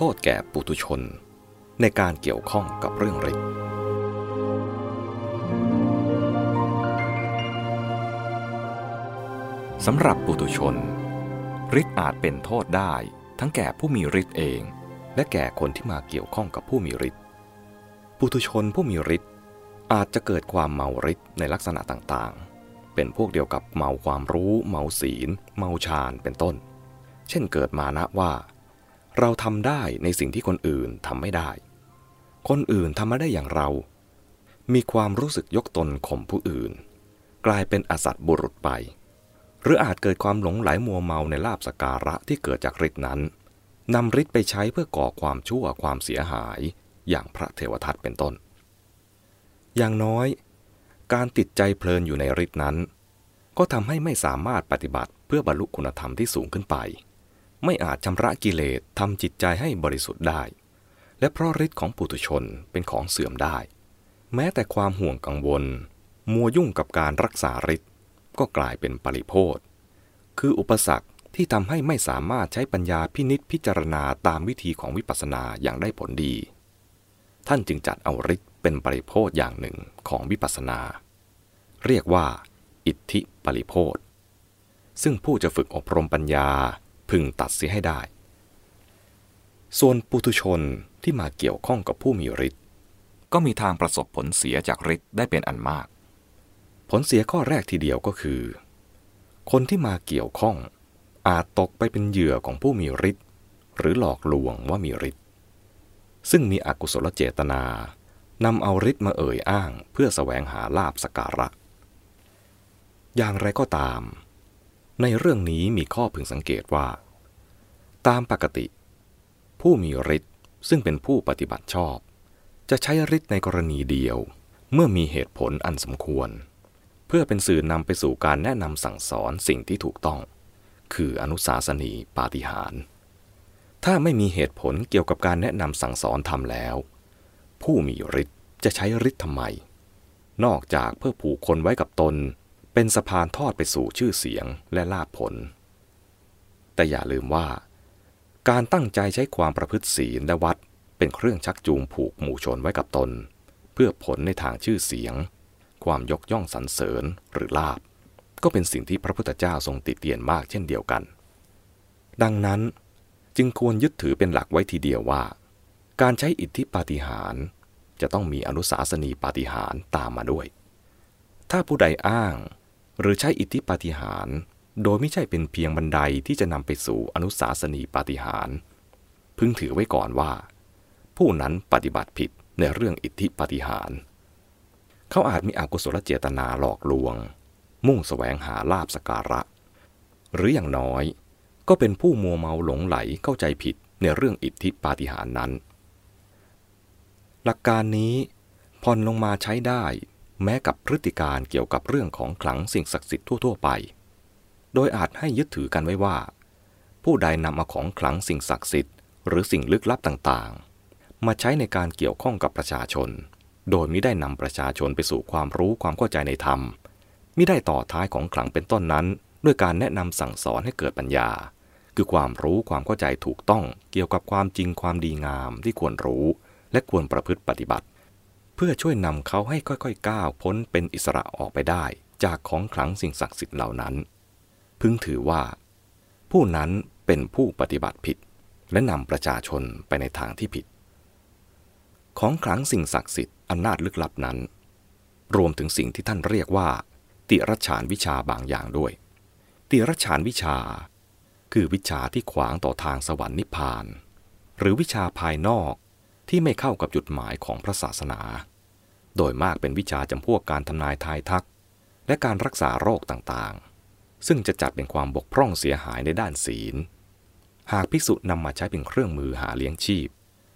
โทษแก่ปุถุชน ในการเกี่ยวข้องกับเรื่องฤทธิ์สำหรับปุถุชนฤทธิ์อาจเป็นโทษได้ทั้งแก่ผู้มีฤทธิ์เอง และแก่คนที่มาเกี่ยวข้องกับผู้มีฤทธิ์ปุถุชนผู้มีฤทธิ์อาจจะเกิดความเมาฤทธิ์ในลักษณะต่างๆ เป็นพวกเดียวกับเมาความรู้ เมาศีล เมาฌานเป็นต้น เช่นเกิดมานะว่า เราทำได้ในสิ่งที่คนอื่นทำไม่ได้ คนอื่นทำมาได้อย่างเรา มีความรู้สึกยกตนข่มผู้อื่น กลายเป็นอสัตบุรุษไป หรืออาจเกิดความหลงไหลมัวเมาในลาบสการะที่เกิดจากฤทธินั้นนำฤทธิ์ไปใช้เพื่อก่อความชั่วความเสียหายอย่างพระเทวทัตเป็นต้น อย่างน้อย การติดใจเพลินอยู่ในฤทธินั้น ก็ทำให้ไม่สามารถปฏิบัติเพื่อบรรลุคุณธรรมที่สูงขึ้นไป ไม่อาจชำระกิเลสทำจิตใจให้บริสุทธิ์ได้ และเพราะฤทธิ์ของปุถุชนเป็นของเสื่อมได้ แม้แต่ความห่วงกังวล มัวยุ่งกับการรักษาฤทธิ์ก็กลายเป็นปริโพธคืออุปสรรคที่ทำให้ไม่สามารถใช้ปัญญาพินิษพิจารณาตามวิธีของวิปัสสนาอย่างได้ผลดี ท่านจึงจัดเอาฤทธิ์เป็นปริโพธอย่างหนึ่งของวิปัสสนา เรียกว่า อิทธิปริโพธซึ่งผู้จะฝึกอบรมปัญญา พึงตัดเสียให้ได้ ส่วนปุถุชนที่มาเกี่ยวข้องกับผู้มีฤทธิ์ก็มีทางประสบผลเสียจากฤทธิ์ได้เป็นอันมาก ผลเสียข้อแรกทีเดียวก็คือ คนที่มาเกี่ยวข้อง อาจตกไปเป็นเหยื่อของผู้มีฤทธิ์หรือหลอกลวงว่ามีฤทธิ์ซึ่งมีอกุศลเจตนานำเอาฤทธิ์มาเอ่ยอ้างเพื่อสแสวงหาลาบสการะ อย่างไรก็ตาม ในเรื่องนี้มีข้อพึงสังเกตว่า ตามปกติ ผู้มีฤทธิ์ซึ่งเป็นผู้ปฏิบัติชอบ จะใช้ฤทธิ์ในกรณีเดียว เมื่อมีเหตุผลอันสมควร เพื่อเป็นสื่อนำไปสู่การแนะนำสั่งสอนสิ่งที่ถูกต้อง คืออนุสาสนีปาฏิหาร ถ้าไม่มีเหตุผลเกี่ยวกับการแนะนำสั่งสอนทำแล้ว ผู้มีฤทธิ์จะใช้ฤทธิ์ทำไม นอกจากเพื่อผูกคนไว้กับตน เป็นสะพานทอดไปสู่ชื่อเสียงและลาภผล แต่อย่าลืมว่า การตั้งใจใช้ความประพฤติศีลและวัด เป็นเครื่องชักจูงผูกหมู่ชนไว้กับตน เพื่อผลในทางชื่อเสียง ความยกย่องสรรเสริญหรือลาภก็เป็นสิ่งที่พระพุทธเจ้าทรงติเตียนมากเช่นเดียวกัน ดังนั้นจึงควรยึดถือเป็นหลักไว้ทีเดียวว่า การใช้อิทธิปาฏิหาริย์จะต้องมีอนุสาสนีปาฏิหาริย์ตามมาด้วย ถ้าผู้ใดอ้าง หรือใช้อิทธิปาฏิหาริย์โดยไม่ใช่เป็นเพียงบันไดที่จะนำไปสู่อนุสาสนีปาฏิหาริย์พึงถือไว้ก่อนว่า ผู้นั้นปฏิบัติผิดในเรื่องอิทธิปาฏิหาริย์เขาอาจมีอกุศลเจตนาหลอกลวง มุ่งแสวงหาลาบสการะ หรืออย่างน้อยก็เป็นผู้มัวเมาหลงไหลเข้าใจผิดในเรื่องอิทธิปาฏิหาริย์นั้น หลักการนี้ผ่อนลงมาใช้ได้ แม้กับพฤติการเกี่ยวกับเรื่องของขลังสิ่งศักดิ์สิทธิ์ทั่ว ๆ ไป โดยอาจให้ยึดถือกันไว้ว่า ผู้ใดนำเอาของขลังสิ่งศักดิ์สิทธิ์หรือสิ่งลึกลับต่างๆ มาใช้ในการเกี่ยวข้องกับประชาชน โดยไม่ได้นำประชาชนไปสู่ความรู้ความเข้าใจในธรรมมิได้ต่อท้ายของขลังเป็นต้นนั้น ด้วยการแนะนำสั่งสอนให้เกิดปัญญา คือความรู้ความเข้าใจถูกต้องเกี่ยวกับความจริงความดีงามที่ควรรู้ และควรประพฤติปฏิบัติ เพื่อช่วยนำเขาให้ค่อยๆก้าวพ้นเป็นอิสระออกไปได้ จากของขลังสิ่งศักดิ์สิทธิ์เหล่านั้น พึงถือว่า ผู้นั้นเป็นผู้ปฏิบัติผิด และนำประชาชนไปในทางที่ผิด ของขลังสิ่งศักดิ์สิทธิ์อำนาจลึกลับนั้น รวมถึงสิ่งที่ท่านเรียกว่า ติรชานวิชาบางอย่างด้วย ติรชานวิชา คือวิชาที่ขวางต่อทางสวรรค์นิพพาน หรือวิชาภายนอก ที่ไม่เข้ากับจุดหมายของพระศาสนา โดยมากเป็นวิชาจำพวกการทำนายทายทัก และการรักษาโรคต่างๆ ซึ่งจะจัดเป็นความบกพร่องเสียหายในด้านศีล หากภิกษุนำมาใช้เป็นเครื่องมือหาเลี้ยงชีพ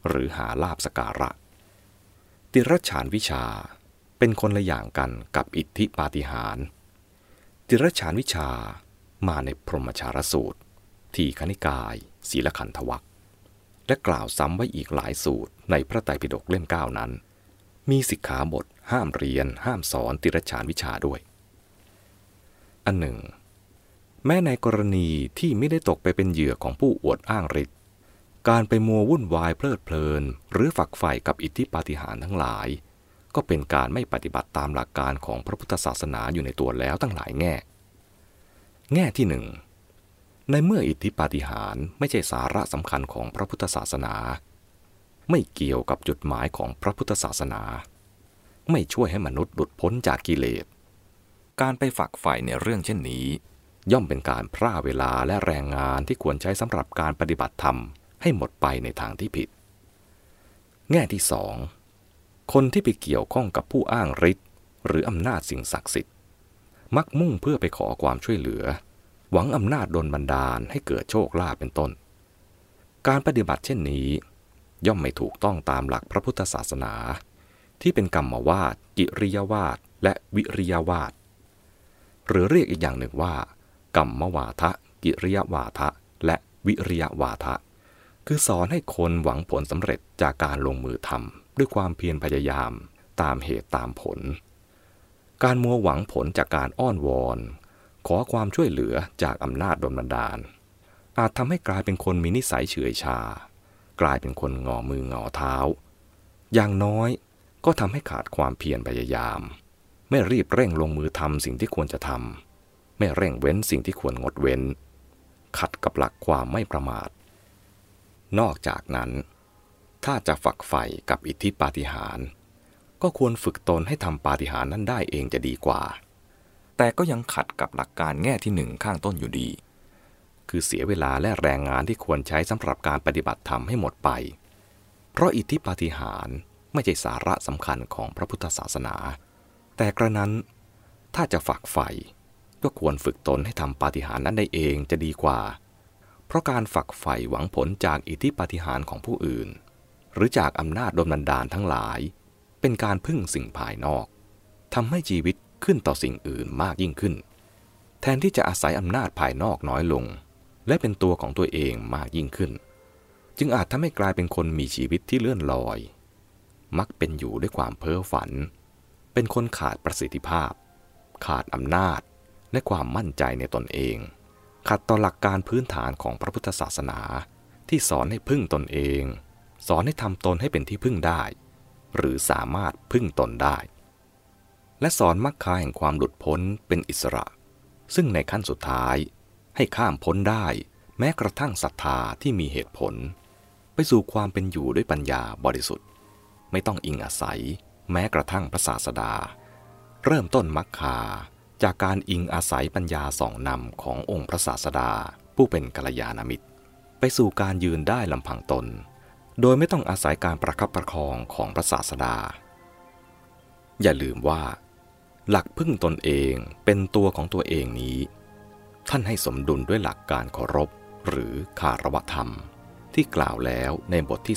หรือหาลาบสการะ ติรชานวิชาเป็นคนละอย่างกันกับอิทธิปาฏิหาริย์จิรชานวิชามาในพรหมชารสูตร ที่คณิกาย ศีลขันธวัค และกล่าวซ้ำไว้อีกหลายสูตรในพระไตรปิฎกเล่มเก้านั้น มีสิกขาบทห้ามเรียน ห้ามสอนติรชานวิชาด้วย อันหนึ่ง แม้ในกรณีที่ไม่ได้ตกไปเป็นเหยื่อของผู้อวดอ้างฤทธิ์การไปมัววุ่นวายเพลิดเพลิน หรือฝักใฝ่กับอิทธิปาฏิหาริย์ทั้งหลาย ก็เป็นการไม่ปฏิบัติตามหลักการของพระพุทธศาสนาอยู่ในตัวแล้วตั้งหลายแง่ แง่ที่หนึ่ง ในเมื่ออิทธิปาฏิหาริย์ไม่ใช่สาระสำคัญของพระพุทธศาสนา ไม่เกี่ยวกับจุดหมายของพระพุทธศาสนา ไม่ช่วยให้มนุษย์หลุดพ้นจากกิเลส การไปฝักใฝ่ในเรื่องเช่นนี้ ย่อมเป็นการพร่าเวลาและแรงงานที่ควรใช้สำหรับการปฏิบัติธรรมให้หมดไปในทางที่ผิด แง่ที่สองคนที่ไปเกี่ยวข้องกับผู้อ้างฤทธิ์หรืออำนาจสิ่งศักดิ์สิทธิ์ มักมุ่งเพื่อไปขอความช่วยเหลือ หวังอำนาจดลบันดาลให้เกิดโชคลาภเป็นต้น การปฏิบัติเช่นนี้ ย่อมไม่ถูกต้องตามหลักพระพุทธศาสนา ที่เป็นกรรมวาดกิริยาวาดและวิริยาวาดหรือเรียกอีกอย่างหนึ่งว่า กรรมวาทะ กิริยาวาทะ และวิริยาวาทะ คือสอนให้คนหวังผลสำเร็จจากการลงมือทำด้วยความเพียรพยายาม ตามเหตุตามผล การมัวหวังผลจากการอ้อนวอน ขอความช่วยเหลือจากอำนาจดลบันดาล อาจทำให้กลายเป็นคนมีนิสัยเฉื่อยชา กลายเป็นคนงอมืองอเท้า อย่างน้อยก็ทำให้ขาดความเพียรพยายาม ไม่รีบเร่งลงมือทำสิ่งที่ควรจะทำไม่เร่งเว้นสิ่งที่ควรงดเว้น ขัดกับหลักความไม่ประมาท นอกจากนั้น ถ้าจะฝักใฝ่กับอิทธิปาฏิหาริย์ก็ควรฝึกตนให้ทำปาฏิหาริย์นั้นได้เองจะดีกว่า แต่ก็ยังขัดกับหลักการแง่ที่หนึ่งข้างต้นอยู่ดี คือเสียเวลาและแรงงานที่ควรใช้สำหรับการปฏิบัติธรรมให้หมดไป เพราะอิทธิปาฏิหาริย์ไม่ใช่สาระสำคัญของพระพุทธศาสนา แต่กระนั้นถ้าจะฝักใฝ่ก็ควรฝึกตนให้ทำปาฏิหาริย์นั้นได้เองจะดีกว่า เพราะการฝักใฝ่หวังผลจากอิทธิปาฏิหาริย์ของผู้อื่น หรือจากอำนาจดลบันดาลทั้งหลาย เป็นการพึ่งสิ่งภายนอกทำให้ชีวิต ขึ้นต่อสิ่งอื่นมากยิ่งขึ้น แทนที่จะอาศัยอำนาจภายนอกน้อยลง และเป็นตัวของตัวเองมากยิ่งขึ้น จึงอาจทำให้กลายเป็นคนมีชีวิตที่เลื่อนลอย มักเป็นอยู่ด้วยความเพ้อฝัน เป็นคนขาดประสิทธิภาพ ขาดอำนาจและความมั่นใจในตนเอง ขัดต่อหลักการพื้นฐานของพระพุทธศาสนา ที่สอนให้พึ่งตนเอง สอนให้ทำตนให้เป็นที่พึ่งได้ หรือสามารถพึ่งตนได้ และสอนมรรคาแห่งความหลุดพ้นเป็นอิสระ ซึ่งในขั้นสุดท้าย ให้ข้ามพ้นได้ แม้กระทั่งศรัทธาที่มีเหตุผล ไปสู่ความเป็นอยู่ด้วยปัญญาบริสุทธิ์ ไม่ต้องอิงอาศัย แม้กระทั่งพระศาสดา เริ่มต้นมรรคาจากการอิงอาศัยปัญญาสองนำขององค์พระศาสดา ผู้เป็นกัลยาณมิตร ไปสู่การยืนได้ลำพังตน โดยไม่ต้องอาศัยการประคับประคองของพระศาสดา อย่าลืมว่า หลักพึ่งตนเองเป็นตัวของตัวเองนี้ ท่านให้สมดุลด้วยหลักการเคารพ หรือคารวธรรม ที่กล่าวแล้วในบทที่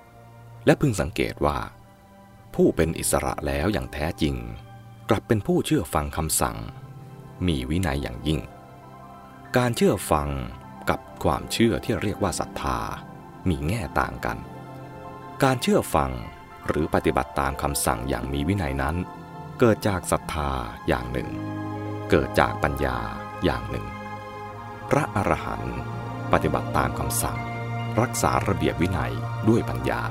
19 และพึงสังเกตว่า ผู้เป็นอิสระแล้วอย่างแท้จริง กลับเป็นผู้เชื่อฟังคำสั่ง มีวินัยอย่างยิ่ง การเชื่อฟังกับความเชื่อที่เรียกว่าศรัทธา มีแง่ต่างกัน การเชื่อฟังหรือปฏิบัติตามคำสั่งอย่างมีวินัยนั้น เกิดจากศรัทธาอย่างหนึ่ง เกิดจากปัญญาอย่างหนึ่ง พระอรหันต์ปฏิบัติตามคำสั่ง รักษาระเบียบวินัยด้วยปัญญา